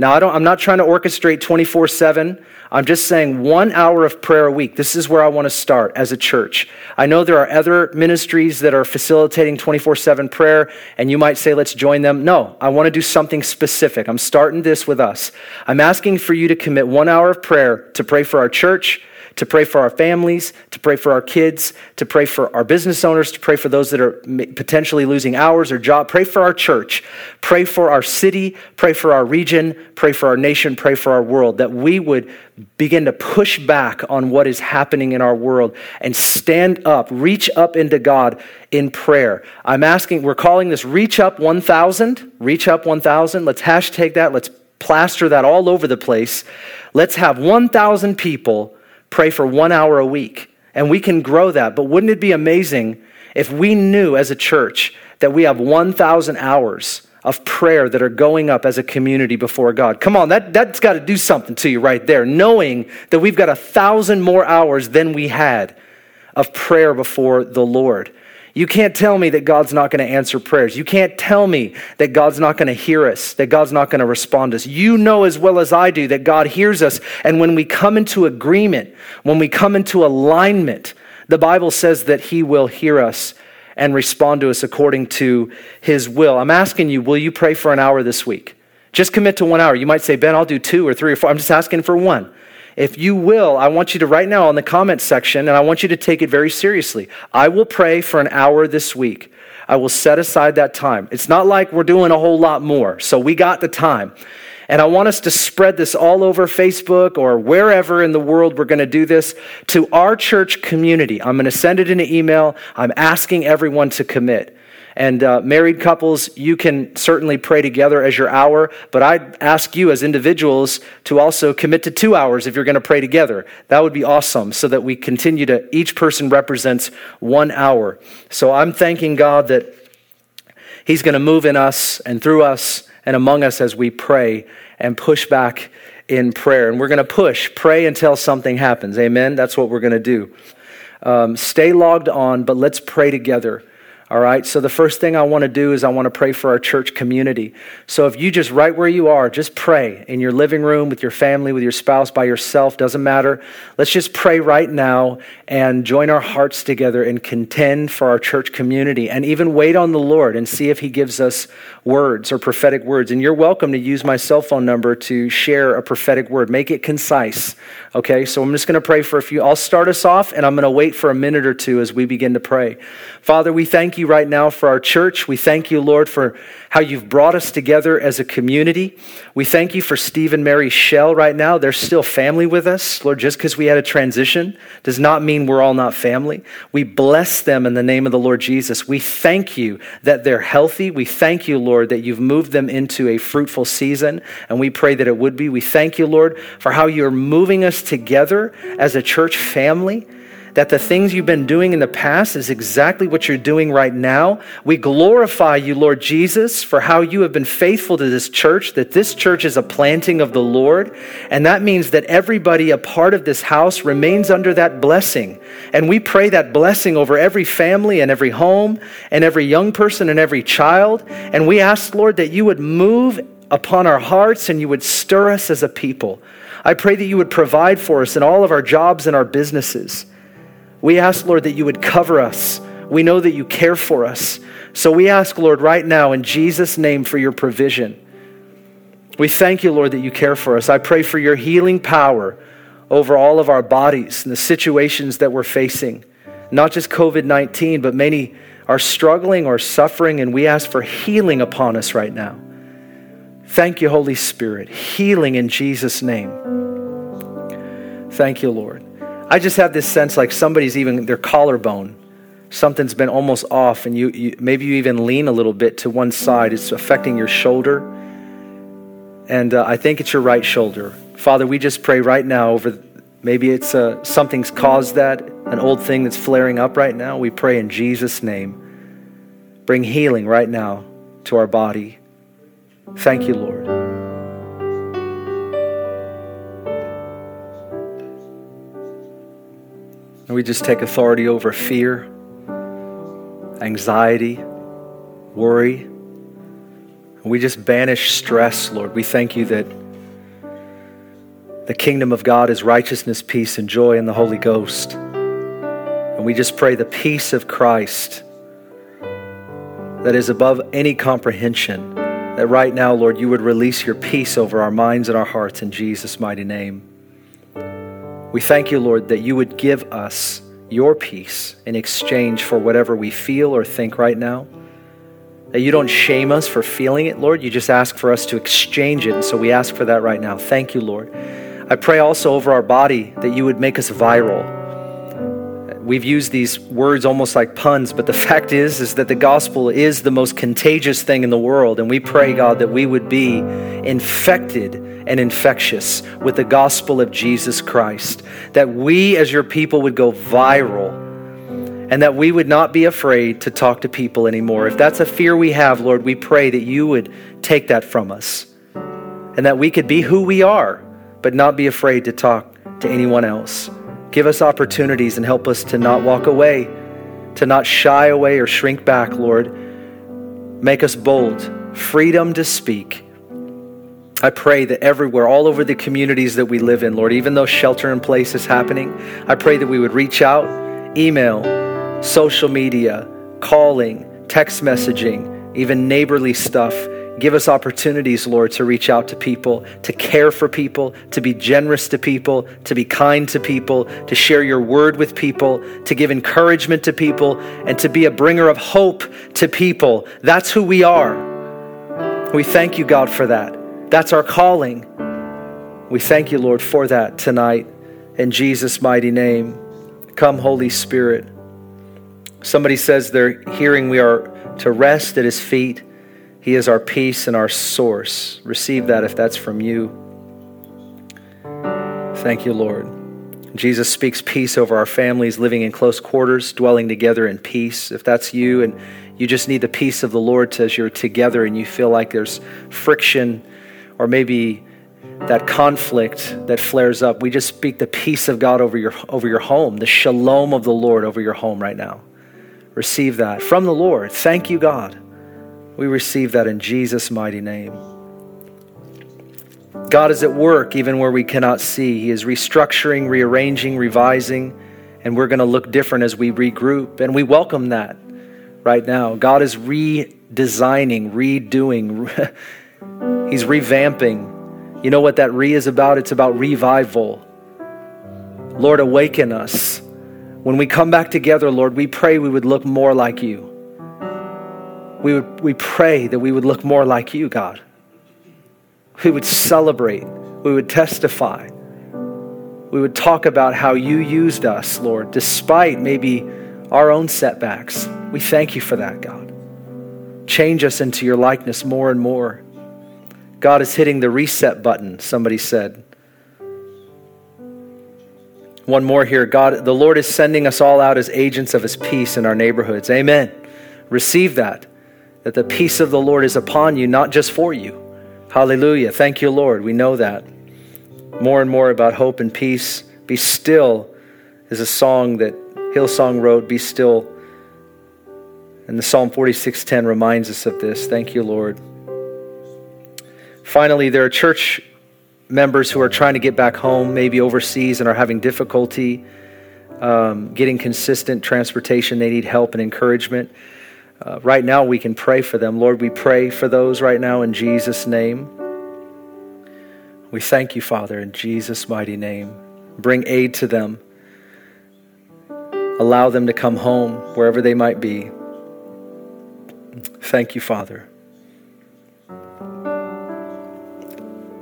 Now, I don't, I'm not trying to orchestrate 24 7. I'm just saying one hour of prayer a week. This is where I want to start as a church. I know there are other ministries that are facilitating 24 7 prayer, and you might say, let's join them. No, I want to do something specific. I'm starting this with us. I'm asking for you to commit one hour of prayer to pray for our church, to pray for our families, to pray for our kids, to pray for our business owners, to pray for those that are potentially losing hours or job. Pray for our church. Pray for our city. Pray for our region. Pray for our nation. Pray for our world. That we would begin to push back on what is happening in our world and stand up, reach up into God in prayer. I'm asking, we're calling this Reach Up 1000. Reach Up 1000. Let's hashtag that. Let's plaster that all over the place. Let's have 1,000 people pray for one hour a week. And we can grow that. But wouldn't it be amazing if we knew as a church that we have 1,000 hours of prayer that are going up as a community before God? Come on, that, that's got to do something to you right there, knowing that we've got a thousand more hours than we had of prayer before the Lord. You can't tell me that God's not going to answer prayers. You can't tell me that God's not going to hear us, that God's not going to respond to us. You know as well as I do that God hears us. And when we come into agreement, when we come into alignment, the Bible says that He will hear us and respond to us according to His will. I'm asking you, will you pray for an hour this week? Just commit to one hour. You might say, Ben, I'll do two or three or four. I'm just asking for one. If you will, I want you to right now on the comment section, and I want you to take it very seriously. I will pray for an hour this week. I will set aside that time. It's not like we're doing a whole lot more, so we got the time. And I want us to spread this all over Facebook or wherever in the world we're going to do this to our church community. I'm going to send it in an email. I'm asking everyone to commit. And uh, married couples, you can certainly pray together as your hour, but I'd ask you as individuals to also commit to two hours if you're going to pray together. That would be awesome so that we continue to, each person represents one hour. So I'm thanking God that He's going to move in us and through us and among us as we pray and push back in prayer. And we're going to push, pray until something happens. Amen? That's what we're going to do. Um, stay logged on, but let's pray together. All right, so the first thing I want to do is I want to pray for our church community. So if you just right where you are, just pray in your living room, with your family, with your spouse, by yourself, doesn't matter. Let's just pray right now and join our hearts together and contend for our church community and even wait on the Lord and see if He gives us words or prophetic words. And you're welcome to use my cell phone number to share a prophetic word. Make it concise. Okay, so I'm just going to pray for a few. I'll start us off and I'm going to wait for a minute or two as we begin to pray. Father, we thank you right now for our church. We thank you, Lord, for how you've brought us together as a community. We thank you for Steve and Mary Shell right now. They're still family with us. Lord, just because we had a transition does not mean we're all not family. We bless them in the name of the Lord Jesus. We thank you that they're healthy. We thank you, Lord, that you've moved them into a fruitful season, and we pray that it would be. We thank you, Lord, for how you're moving us together as a church family that the things you've been doing in the past is exactly what you're doing right now. We glorify you, Lord Jesus, for how you have been faithful to this church, that this church is a planting of the Lord. And that means that everybody a part of this house remains under that blessing. And we pray that blessing over every family and every home and every young person and every child. And we ask, Lord, that you would move upon our hearts and you would stir us as a people. I pray that you would provide for us in all of our jobs and our businesses. We ask, Lord, that you would cover us. We know that you care for us. So we ask, Lord, right now in Jesus' name for your provision. We thank you, Lord, that you care for us. I pray for your healing power over all of our bodies and the situations that we're facing. Not just COVID 19, but many are struggling or suffering, and we ask for healing upon us right now. Thank you, Holy Spirit. Healing in Jesus' name. Thank you, Lord. I just have this sense like somebody's even their collarbone, something's been almost off, and you, you maybe you even lean a little bit to one side. It's affecting your shoulder, and uh, I think it's your right shoulder. Father, we just pray right now over. Maybe it's uh, something's caused that, an old thing that's flaring up right now. We pray in Jesus' name. Bring healing right now to our body. Thank you, Lord. And we just take authority over fear, anxiety, worry. And we just banish stress, Lord. We thank you that the kingdom of God is righteousness, peace, and joy in the Holy Ghost. And we just pray the peace of Christ that is above any comprehension. That right now, Lord, you would release your peace over our minds and our hearts in Jesus' mighty name. We thank you, Lord, that you would give us your peace in exchange for whatever we feel or think right now. That you don't shame us for feeling it, Lord. You just ask for us to exchange it. And so we ask for that right now. Thank you, Lord. I pray also over our body that you would make us viral we've used these words almost like puns, but the fact is is that the gospel is the most contagious thing in the world, and we pray God that we would be infected and infectious with the gospel of Jesus Christ, that we as your people would go viral. And that we would not be afraid to talk to people anymore. If that's a fear we have, Lord, we pray that you would take that from us and that we could be who we are, but not be afraid to talk to anyone else. Give us opportunities and help us to not walk away, to not shy away or shrink back, Lord. Make us bold, freedom to speak. I pray that everywhere, all over the communities that we live in, Lord, even though shelter in place is happening, I pray that we would reach out, email, social media, calling, text messaging, even neighborly stuff Give us opportunities, Lord, to reach out to people, to care for people, to be generous to people, to be kind to people, to share your word with people, to give encouragement to people, and to be a bringer of hope to people. That's who we are. We thank you, God, for that. That's our calling. We thank you, Lord, for that tonight. In Jesus' mighty name. Come, Holy Spirit. Somebody says they're hearing we are to rest at his feet. He is our peace and our source. Receive that if that's from you. Thank you, Lord. Jesus speaks peace over our families living in close quarters, dwelling together in peace. If that's you and you just need the peace of the Lord as you're together and you feel like there's friction or maybe that conflict that flares up, we just speak the peace of God over your, over your home, the shalom of the Lord over your home right now. Receive that from the Lord. Thank you, God. We receive that in Jesus' mighty name. God is at work even where we cannot see. He is restructuring, rearranging, revising, and we're going to look different as we regroup. And we welcome that right now. God is redesigning, redoing, He's revamping. You know what that re is about? It's about revival. Lord, awaken us. When we come back together, Lord, we pray we would look more like you we, would, we pray that we would look more like you, God. We would celebrate, we would testify, we would talk about how you used us, Lord, despite maybe our own setbacks. We thank you for that, God. Change us into your likeness more and more. God is hitting the reset button, somebody said. One more here. God, the Lord is sending us all out as agents of his peace in our neighborhoods. Amen. Receive that. That the peace of the Lord is upon you, not just for you. Hallelujah. Thank you, Lord. We know that. More and more about hope and peace. Be still is a song that Hillsong wrote. Be still. And the Psalm 46:10 reminds us of this. Thank you, Lord. Finally, there are church members who are trying to get back home, maybe overseas, and are having difficulty um, getting consistent transportation. They need help and encouragement. Uh, right now, we can pray for them. Lord, we pray for those right now in Jesus' name. We thank you, Father, in Jesus' mighty name. Bring aid to them. Allow them to come home wherever they might be. Thank you, Father.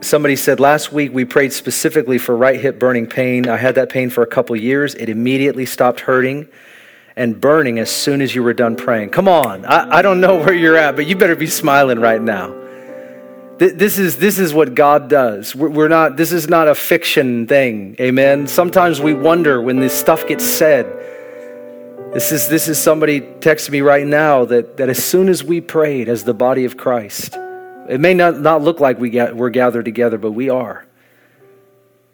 Somebody said last week we prayed specifically for right hip burning pain. I had that pain for a couple years. It immediately stopped hurting and burning as soon as you were done praying. Come on. I, I don't know where you're at, but you better be smiling right now. This is, this is what God does. We're not, this is not a fiction thing. Amen. Sometimes we wonder when this stuff gets said. This is, this is somebody texting me right now that, that as soon as we prayed as the body of Christ, it may not, not look like we get, we're gathered together, but we are.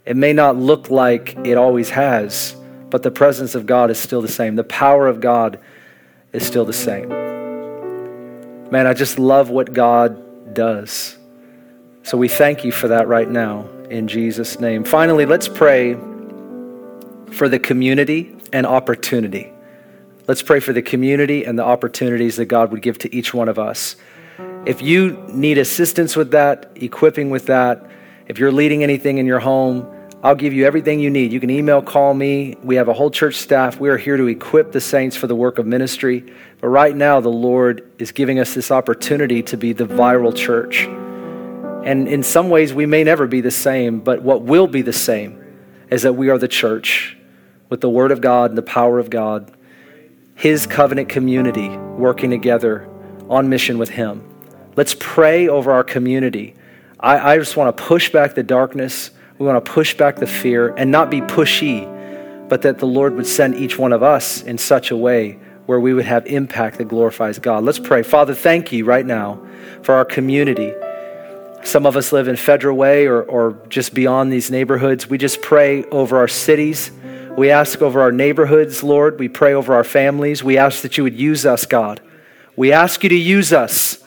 It may not look like it always has, but the presence of God is still the same. The power of God is still the same. Man, I just love what God does. So we thank you for that right now in Jesus' name. Finally, let's pray for the community and opportunity. Let's pray for the community and the opportunities that God would give to each one of us. If you need assistance with that, equipping with that, if you're leading anything in your home, I'll give you everything you need. You can email, call me. We have a whole church staff. We are here to equip the saints for the work of ministry. But right now, the Lord is giving us this opportunity to be the viral church. And in some ways, we may never be the same, but what will be the same is that we are the church with the Word of God and the power of God, His covenant community working together on mission with Him. Let's pray over our community. I, I just want to push back the darkness. We want to push back the fear and not be pushy, but that the Lord would send each one of us in such a way where we would have impact that glorifies God. Let's pray. Father, thank you right now for our community. Some of us live in Federal Way or, or just beyond these neighborhoods. We just pray over our cities. We ask over our neighborhoods, Lord. We pray over our families. We ask that you would use us, God. We ask you to use us.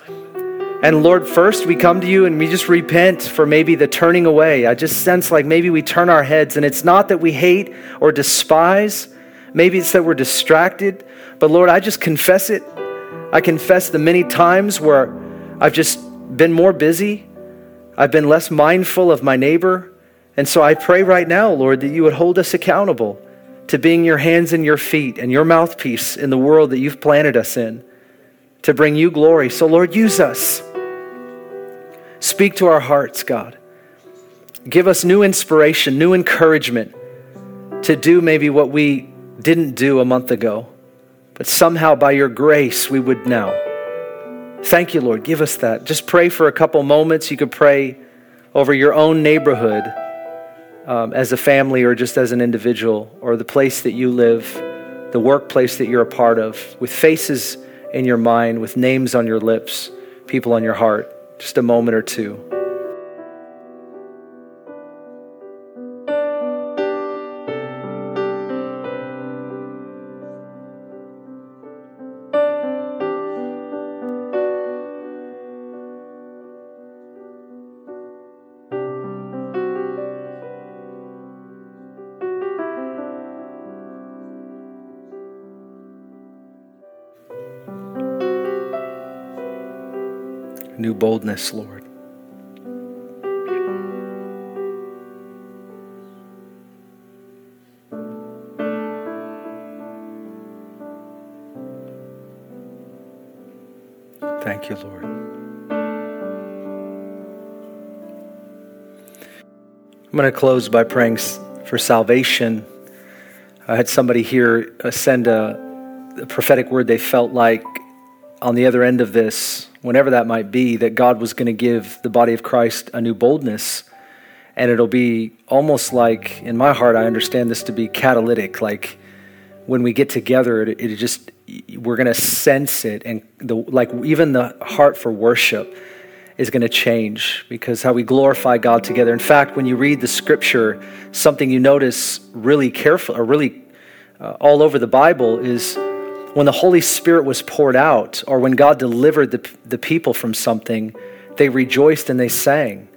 And Lord, first we come to you and we just repent for maybe the turning away. I just sense like maybe we turn our heads, and it's not that we hate or despise, maybe it's that we're distracted. But Lord, I just confess it. I confess the many times where I've just been more busy, I've been less mindful of my neighbor. And so I pray right now, Lord, that you would hold us accountable to being your hands and your feet and your mouthpiece in the world that you've planted us in to bring you glory. So, Lord, use us. Speak to our hearts, God. Give us new inspiration, new encouragement to do maybe what we didn't do a month ago, but somehow by your grace we would now. Thank you, Lord. Give us that. Just pray for a couple moments. You could pray over your own neighborhood um, as a family or just as an individual, or the place that you live, the workplace that you're a part of, with faces in your mind, with names on your lips, people on your heart just a moment or two. Boldness, Lord. Thank you, Lord. I'm going to close by praying for salvation. I had somebody here uh, send a, a prophetic word they felt like on the other end of this whenever that might be, that God was going to give the body of Christ a new boldness. And it'll be almost like, in my heart, I understand this to be catalytic. Like when we get together, it, it just, we're going to sense it. And the, like even the heart for worship is going to change because how we glorify God together. In fact, when you read the scripture, something you notice really careful or really uh, all over the Bible is when the Holy Spirit was poured out or when God delivered the, the people from something, they rejoiced and they sang.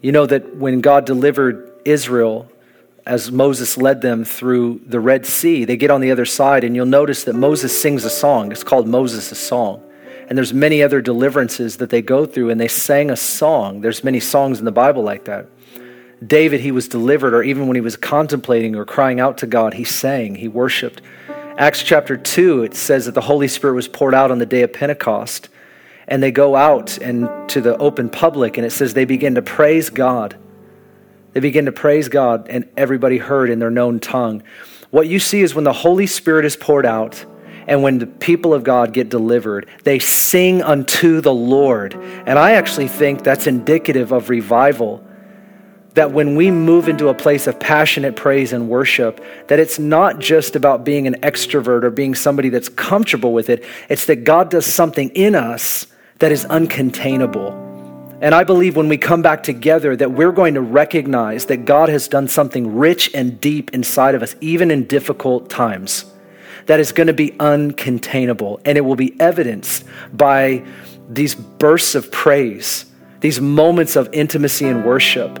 You know that when God delivered Israel as Moses led them through the Red Sea, they get on the other side and you'll notice that Moses sings a song. It's called Moses' song and there's many other deliverances that they go through and they sang a song there's many songs in the bible like that david he was delivered or even when he was contemplating or crying out to god he sang he worshiped acts chapter 2 it says that the holy spirit was poured out on the day of pentecost and they go out and to the open public and it says they begin to praise god they begin to praise god and everybody heard in their known tongue what you see is when the holy spirit is poured out and when the people of God get delivered, they sing unto the Lord. And I actually think that's indicative of revival. That when we move into a place of passionate praise and worship, that it's not just about being an extrovert or being somebody that's comfortable with it. It's that God does something in us that is uncontainable. And I believe when we come back together that we're going to recognize that God has done something rich and deep inside of us, even in difficult times that is going to be uncontainable. And it will be evidenced by these bursts of praise, these moments of intimacy and worship,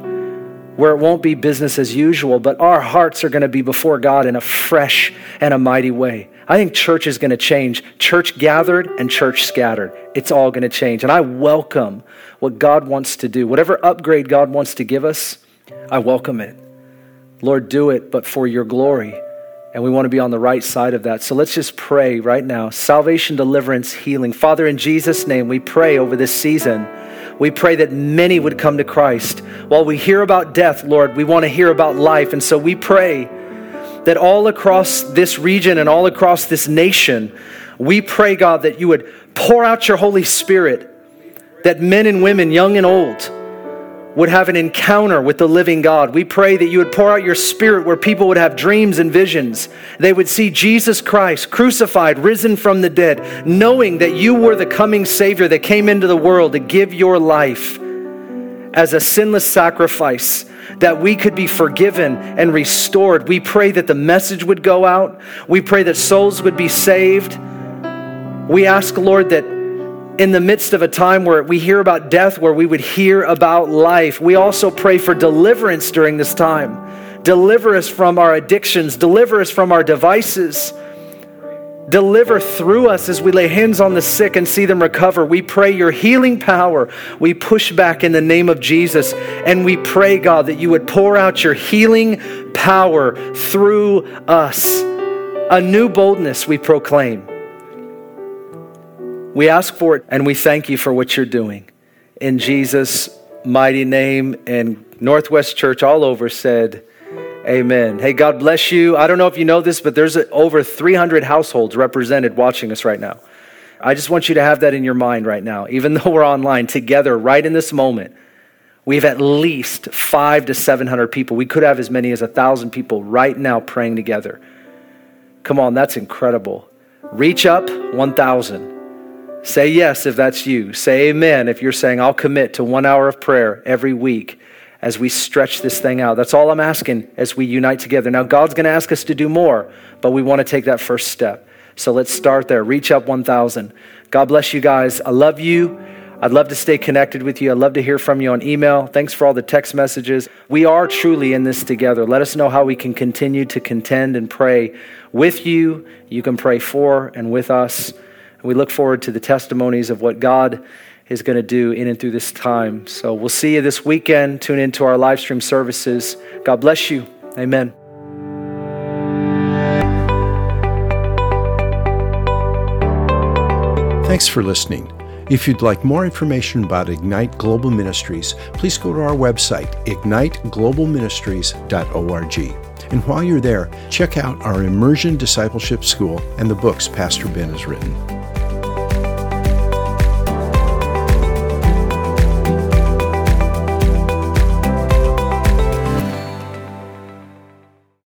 where it won't be business as usual, but our hearts are going to be before God in a fresh and a mighty way. I think church is going to change. Church gathered and church scattered. It's all going to change. And I welcome what God wants to do. Whatever upgrade God wants to give us, I welcome it. Lord, do it, but for your glory. And we want to be on the right side of that. So let's just pray right now. Salvation, deliverance, healing. Father, in Jesus' name, we pray over this season. We pray that many would come to Christ. While we hear about death, Lord, we want to hear about life. And so we pray that all across this region and all across this nation, we pray, God, that you would pour out your Holy Spirit, that men and women, young and old, would have an encounter with the living God. We pray that you would pour out your spirit where people would have dreams and visions. They would see Jesus Christ crucified, risen from the dead, knowing that you were the coming Savior that came into the world to give your life as a sinless sacrifice that we could be forgiven and restored. We pray that the message would go out. We pray that souls would be saved. We ask, Lord, that in the midst of a time where we hear about death, where we would hear about life. We also pray for deliverance during this time. Deliver us from our addictions, deliver us from our devices. Deliver through us as we lay hands on the sick and see them recover. We pray your healing power. We push back in the name of Jesus. And we pray, God, that you would pour out your healing power through us. A new boldness we proclaim. We ask for it and we thank you for what you're doing. In Jesus' mighty name, and Northwest Church all over said, Amen. Hey, God bless you. I don't know if you know this, but there's over 300 households represented watching us right now. I just want you to have that in your mind right now. Even though we're online together right in this moment, we have at least five to 700 people. We could have as many as a thousand people right now praying together. Come on, that's incredible. Reach up 1,000. Say yes if that's you. Say amen if you're saying, I'll commit to one hour of prayer every week as we stretch this thing out. That's all I'm asking as we unite together. Now, God's going to ask us to do more, but we want to take that first step. So let's start there. Reach up 1,000. God bless you guys. I love you. I'd love to stay connected with you. I'd love to hear from you on email. Thanks for all the text messages. We are truly in this together. Let us know how we can continue to contend and pray with you. You can pray for and with us. And we look forward to the testimonies of what God is going to do in and through this time. So we'll see you this weekend. Tune into our live stream services. God bless you. Amen. Thanks for listening. If you'd like more information about Ignite Global Ministries, please go to our website, igniteglobalministries.org. And while you're there, check out our Immersion Discipleship School and the books Pastor Ben has written.